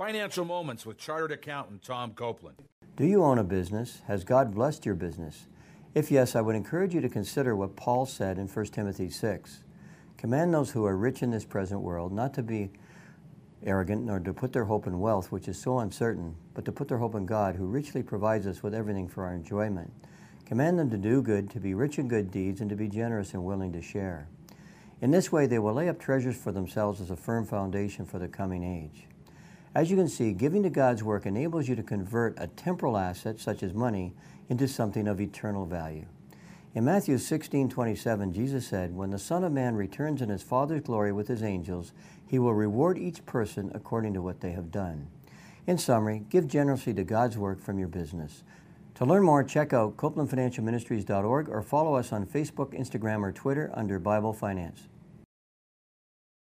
Financial Moments with Chartered Accountant Tom Copeland. Do you own a business? Has God blessed your business? If yes, I would encourage you to consider what Paul said in 1 Timothy 6. Command those who are rich in this present world not to be arrogant nor to put their hope in wealth, which is so uncertain, but to put their hope in God, who richly provides us with everything for our enjoyment. Command them to do good, to be rich in good deeds, and to be generous and willing to share. In this way, they will lay up treasures for themselves as a firm foundation for the coming age. As you can see, giving to God's work enables you to convert a temporal asset, such as money, into something of eternal value. In Matthew 16:27, Jesus said, "When the Son of Man returns in his Father's glory with his angels, he will reward each person according to what they have done." In summary, give generously to God's work from your business. To learn more, check out copelandfinancialministries.org or follow us on Facebook, Instagram, or Twitter under Bible Finance.